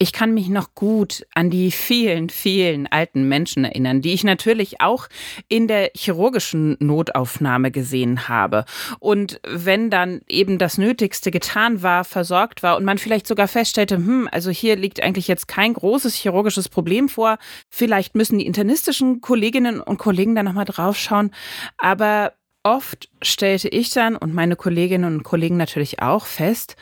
Ich kann mich noch gut an die vielen, vielen alten Menschen erinnern, die ich natürlich auch in der chirurgischen Notaufnahme gesehen habe. Und wenn dann eben das Nötigste getan war, versorgt war und man vielleicht sogar feststellte, hm, also hier liegt eigentlich jetzt kein großes chirurgisches Problem vor, vielleicht müssen die internistischen Kolleginnen und Kollegen da nochmal draufschauen. Aber oft stellte ich dann und meine Kolleginnen und Kollegen natürlich auch fest,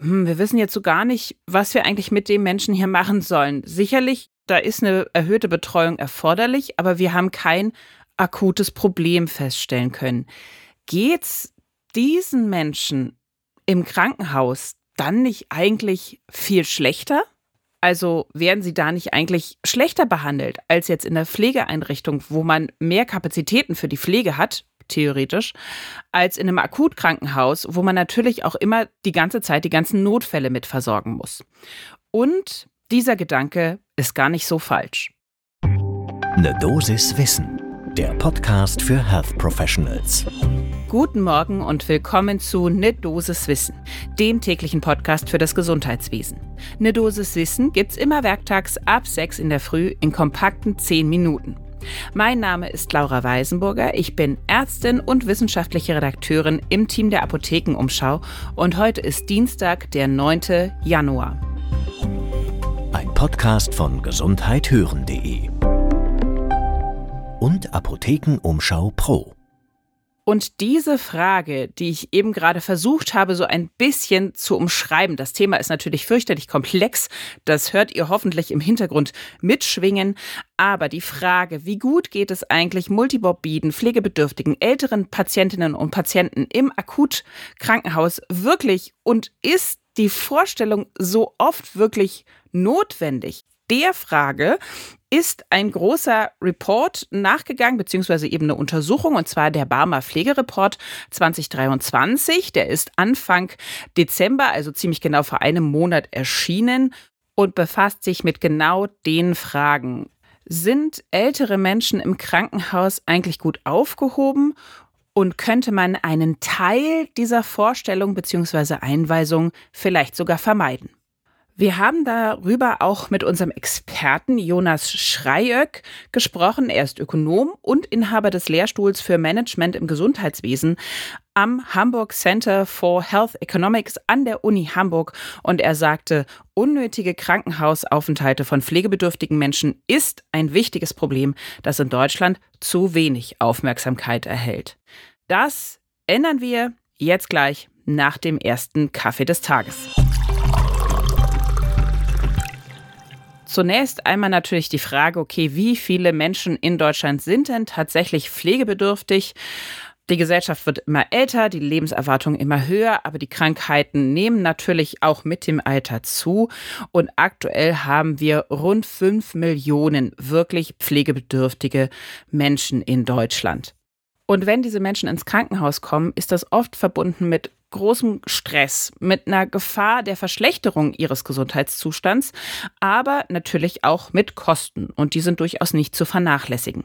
hm, wir wissen jetzt so gar nicht, was wir eigentlich mit dem Menschen hier machen sollen. Sicherlich, da ist eine erhöhte Betreuung erforderlich, aber wir haben kein akutes Problem feststellen können. Geht's diesen Menschen im Krankenhaus dann nicht eigentlich viel schlechter? Also werden sie da nicht eigentlich schlechter behandelt als jetzt in der Pflegeeinrichtung, wo man mehr Kapazitäten für die Pflege hat, theoretisch, als in einem Akutkrankenhaus, wo man natürlich auch immer die ganze Zeit die ganzen Notfälle mit versorgen muss. Und dieser Gedanke ist gar nicht so falsch. Eine Dosis Wissen, der Podcast für Health Professionals. Guten Morgen und willkommen zu Ne Dosis Wissen, dem täglichen Podcast für das Gesundheitswesen. Ne Dosis Wissen gibt's immer werktags ab 6 in der Früh in kompakten 10 Minuten. Mein Name ist Laura Weisenburger. Ich bin Ärztin und wissenschaftliche Redakteurin im Team der Apothekenumschau und heute ist Dienstag, der 9. Januar. Ein Podcast von gesundheithören.de und Apothekenumschau Pro. Und diese Frage, die ich eben gerade versucht habe, so ein bisschen zu umschreiben, das Thema ist natürlich fürchterlich komplex, das hört ihr hoffentlich im Hintergrund mitschwingen, aber die Frage, wie gut geht es eigentlich multimorbiden, pflegebedürftigen, älteren Patientinnen und Patienten im Akutkrankenhaus wirklich und ist die Vorstellung so oft wirklich notwendig? Der Frage ist ein großer Report nachgegangen, beziehungsweise eben eine Untersuchung, und zwar der Barmer Pflegereport 2023. Der ist Anfang Dezember, also ziemlich genau vor einem Monat erschienen und befasst sich mit genau den Fragen. Sind ältere Menschen im Krankenhaus eigentlich gut aufgehoben? Und könnte man einen Teil dieser Vorstellung bzw. Einweisung vielleicht sogar vermeiden? Wir haben darüber auch mit unserem Experten Jonas Schreiöck gesprochen. Er ist Ökonom und Inhaber des Lehrstuhls für Management im Gesundheitswesen am Hamburg Center for Health Economics an der Uni Hamburg und er sagte, unnötige Krankenhausaufenthalte von pflegebedürftigen Menschen ist ein wichtiges Problem, das in Deutschland zu wenig Aufmerksamkeit erhält. Das ändern wir jetzt gleich nach dem ersten Kaffee des Tages. Zunächst einmal natürlich die Frage, okay, wie viele Menschen in Deutschland sind denn tatsächlich pflegebedürftig? Die Gesellschaft wird immer älter, die Lebenserwartung immer höher, aber die Krankheiten nehmen natürlich auch mit dem Alter zu. Und aktuell haben wir rund fünf Millionen wirklich pflegebedürftige Menschen in Deutschland. Und wenn diese Menschen ins Krankenhaus kommen, ist das oft verbunden mit großem Stress, mit einer Gefahr der Verschlechterung ihres Gesundheitszustands, aber natürlich auch mit Kosten. Und die sind durchaus nicht zu vernachlässigen.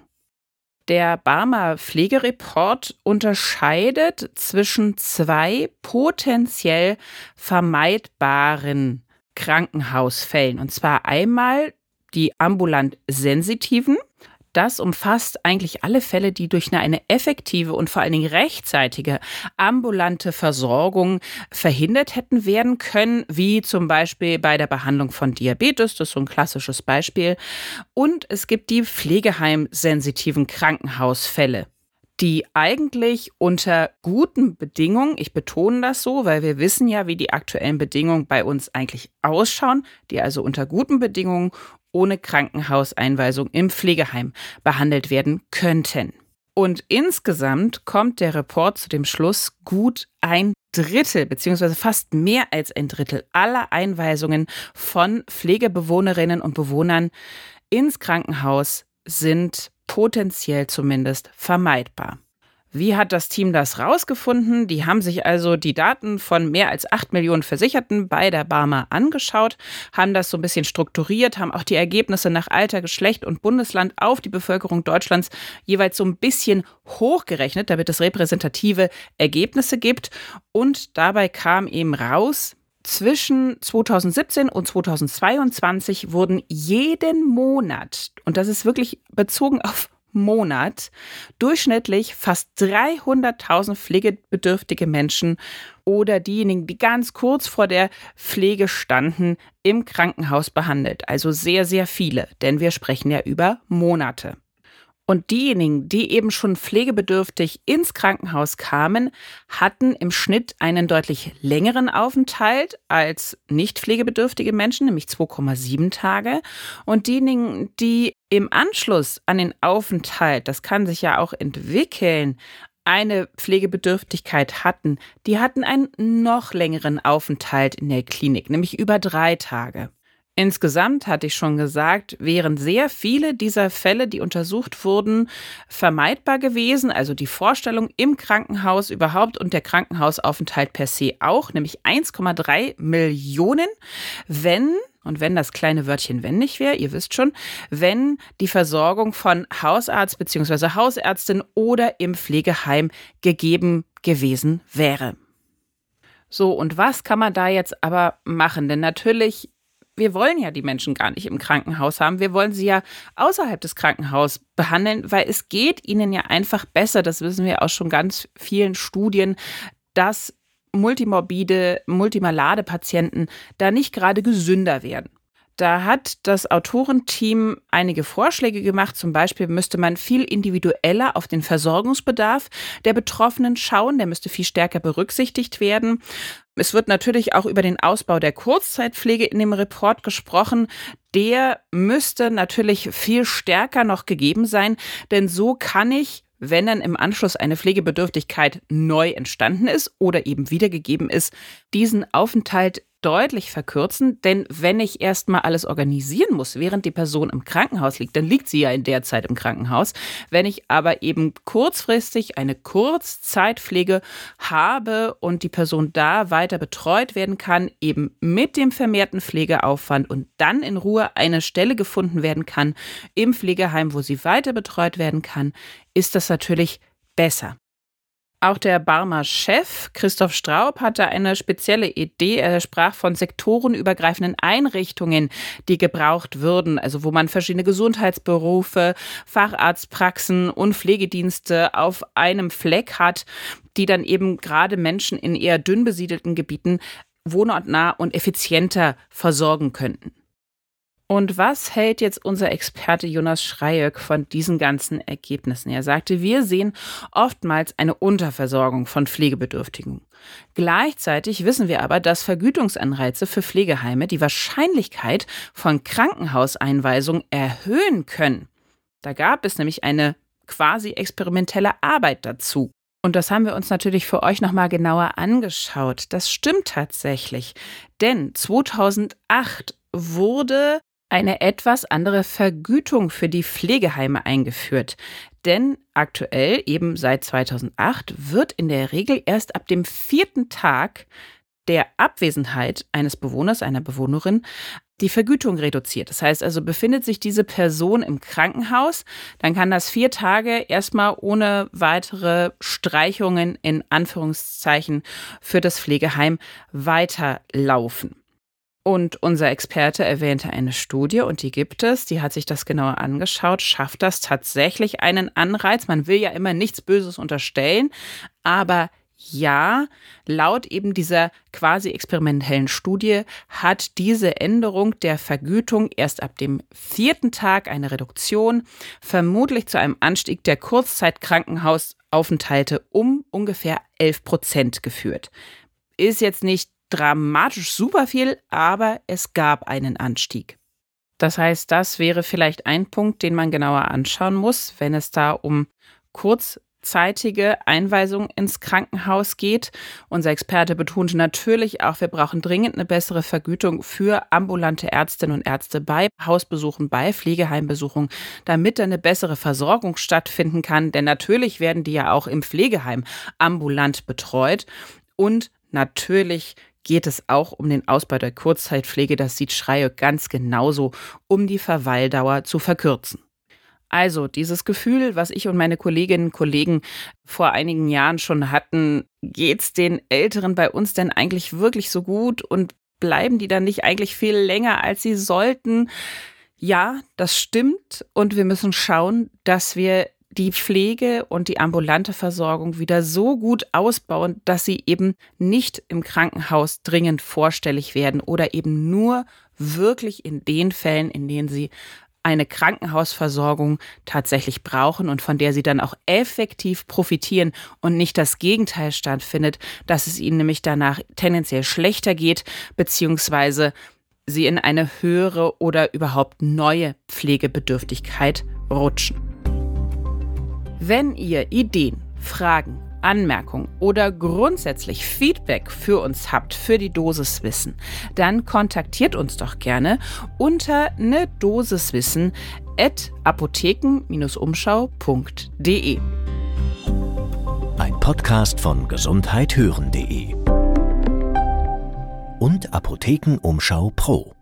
Der Barmer Pflegereport unterscheidet zwischen zwei potenziell vermeidbaren Krankenhausfällen. Und zwar einmal die ambulant sensitiven, das umfasst eigentlich alle Fälle, die durch eine effektive und vor allen Dingen rechtzeitige ambulante Versorgung verhindert hätten werden können, wie zum Beispiel bei der Behandlung von Diabetes, das ist so ein klassisches Beispiel. Und es gibt die pflegeheimsensitiven Krankenhausfälle die eigentlich unter guten Bedingungen, ich betone das so, weil wir wissen ja, wie die aktuellen Bedingungen bei uns eigentlich ausschauen, die also unter guten Bedingungen ohne Krankenhauseinweisung im Pflegeheim behandelt werden könnten. Und insgesamt kommt der Report zu dem Schluss, gut ein Drittel beziehungsweise fast mehr als ein Drittel aller Einweisungen von Pflegebewohnerinnen und Bewohnern ins Krankenhaus sind potenziell zumindest vermeidbar. Wie hat das Team das rausgefunden? Die haben sich also die Daten von mehr als acht Millionen Versicherten bei der Barmer angeschaut, haben das so ein bisschen strukturiert, haben auch die Ergebnisse nach Alter, Geschlecht und Bundesland auf die Bevölkerung Deutschlands jeweils so ein bisschen hochgerechnet, damit es repräsentative Ergebnisse gibt. Und dabei kam eben raus, Zwischen 2017 und 2022 wurden jeden Monat, und das ist wirklich bezogen auf Monat, durchschnittlich fast 300.000 pflegebedürftige Menschen oder diejenigen, die ganz kurz vor der Pflege standen, im Krankenhaus behandelt. Also sehr, sehr viele, denn wir sprechen ja über Monate. Und diejenigen, die eben schon pflegebedürftig ins Krankenhaus kamen, hatten im Schnitt einen deutlich längeren Aufenthalt als nicht pflegebedürftige Menschen, nämlich 2,7 Tage. Und diejenigen, die im Anschluss an den Aufenthalt, das kann sich ja auch entwickeln, eine Pflegebedürftigkeit hatten, die hatten einen noch längeren Aufenthalt in der Klinik, nämlich über drei Tage. Insgesamt, hatte ich schon gesagt, wären sehr viele dieser Fälle, die untersucht wurden, vermeidbar gewesen. Also die Vorstellung im Krankenhaus überhaupt und der Krankenhausaufenthalt per se auch, nämlich 1,3 Millionen, wenn und wenn das kleine Wörtchen wenn nicht wäre, ihr wisst schon, wenn die Versorgung von Hausarzt bzw. Hausärztin oder im Pflegeheim gegeben gewesen wäre. So, und was kann man da jetzt aber machen? Denn natürlich wir wollen ja die Menschen gar nicht im Krankenhaus haben. Wir wollen sie ja außerhalb des Krankenhauses behandeln, weil es geht ihnen ja einfach besser. Das wissen wir aus schon ganz vielen Studien, dass multimorbide, multimalade Patienten da nicht gerade gesünder werden. Da hat das Autorenteam einige Vorschläge gemacht. Zum Beispiel müsste man viel individueller auf den Versorgungsbedarf der Betroffenen schauen. Der müsste viel stärker berücksichtigt werden. Es wird natürlich auch über den Ausbau der Kurzzeitpflege in dem Report gesprochen. Der müsste natürlich viel stärker noch gegeben sein, denn so kann ich wenn dann im Anschluss eine Pflegebedürftigkeit neu entstanden ist oder eben wiedergegeben ist, diesen Aufenthalt deutlich verkürzen, denn wenn ich erstmal alles organisieren muss, während die Person im Krankenhaus liegt, dann liegt sie ja in der Zeit im Krankenhaus. Wenn ich aber eben kurzfristig eine Kurzzeitpflege habe und die Person da weiter betreut werden kann, eben mit dem vermehrten Pflegeaufwand und dann in Ruhe eine Stelle gefunden werden kann im Pflegeheim, wo sie weiter betreut werden kann, ist das natürlich besser. Auch der Barmer Chef Christoph Straub hatte eine spezielle Idee. Er sprach von sektorenübergreifenden Einrichtungen, die gebraucht würden, also wo man verschiedene Gesundheitsberufe, Facharztpraxen und Pflegedienste auf einem Fleck hat, die dann eben gerade Menschen in eher dünn besiedelten Gebieten wohnortnah und effizienter versorgen könnten. Und was hält jetzt unser Experte Jonas Schreiöck von diesen ganzen Ergebnissen? Er sagte, wir sehen oftmals eine Unterversorgung von Pflegebedürftigen. Gleichzeitig wissen wir aber, dass Vergütungsanreize für Pflegeheime die Wahrscheinlichkeit von Krankenhauseinweisungen erhöhen können. Da gab es nämlich eine quasi experimentelle Arbeit dazu. Und das haben wir uns natürlich für euch nochmal genauer angeschaut. Das stimmt tatsächlich. Denn 2008 wurde eine etwas andere Vergütung für die Pflegeheime eingeführt. Denn aktuell, eben seit 2008, wird in der Regel erst ab dem vierten Tag der Abwesenheit eines Bewohners, einer Bewohnerin, die Vergütung reduziert. Das heißt also, befindet sich diese Person im Krankenhaus, dann kann das vier Tage erstmal ohne weitere Streichungen in Anführungszeichen für das Pflegeheim weiterlaufen. Und unser Experte erwähnte eine Studie und die gibt es, die hat sich das genauer angeschaut. Schafft das tatsächlich einen Anreiz? Man will ja immer nichts Böses unterstellen, aber ja, laut eben dieser quasi experimentellen Studie hat diese Änderung der Vergütung erst ab dem vierten Tag eine Reduktion, vermutlich zu einem Anstieg der Kurzzeitkrankenhausaufenthalte um ungefähr 11 Prozent geführt. Ist jetzt nicht dramatisch super viel, aber es gab einen Anstieg. Das heißt, das wäre vielleicht ein Punkt, den man genauer anschauen muss, wenn es da um kurzzeitige Einweisung ins Krankenhaus geht. Unser Experte betonte natürlich auch, wir brauchen dringend eine bessere Vergütung für ambulante Ärztinnen und Ärzte bei Hausbesuchen, bei Pflegeheimbesuchen, damit eine bessere Versorgung stattfinden kann. Denn natürlich werden die ja auch im Pflegeheim ambulant betreut. Und natürlich geht es auch um den Ausbau der Kurzzeitpflege. Das sieht Schreie ganz genauso, um die Verweildauer zu verkürzen. Also dieses Gefühl, was ich und meine Kolleginnen und Kollegen vor einigen Jahren schon hatten, geht's den Älteren bei uns denn eigentlich wirklich so gut und bleiben die dann nicht eigentlich viel länger, als sie sollten? Ja, das stimmt und wir müssen schauen, dass wir die Pflege und die ambulante Versorgung wieder so gut ausbauen, dass sie eben nicht im Krankenhaus dringend vorstellig werden oder eben nur wirklich in den Fällen, in denen sie eine Krankenhausversorgung tatsächlich brauchen und von der sie dann auch effektiv profitieren und nicht das Gegenteil stattfindet, dass es ihnen nämlich danach tendenziell schlechter geht, beziehungsweise sie in eine höhere oder überhaupt neue Pflegebedürftigkeit rutschen. Wenn ihr Ideen, Fragen, Anmerkungen oder grundsätzlich Feedback für uns habt für die Dosiswissen, dann kontaktiert uns doch gerne unter ne Dosiswissen at apotheken-umschau.de. Ein Podcast von gesundheithören.de und Apothekenumschau Pro.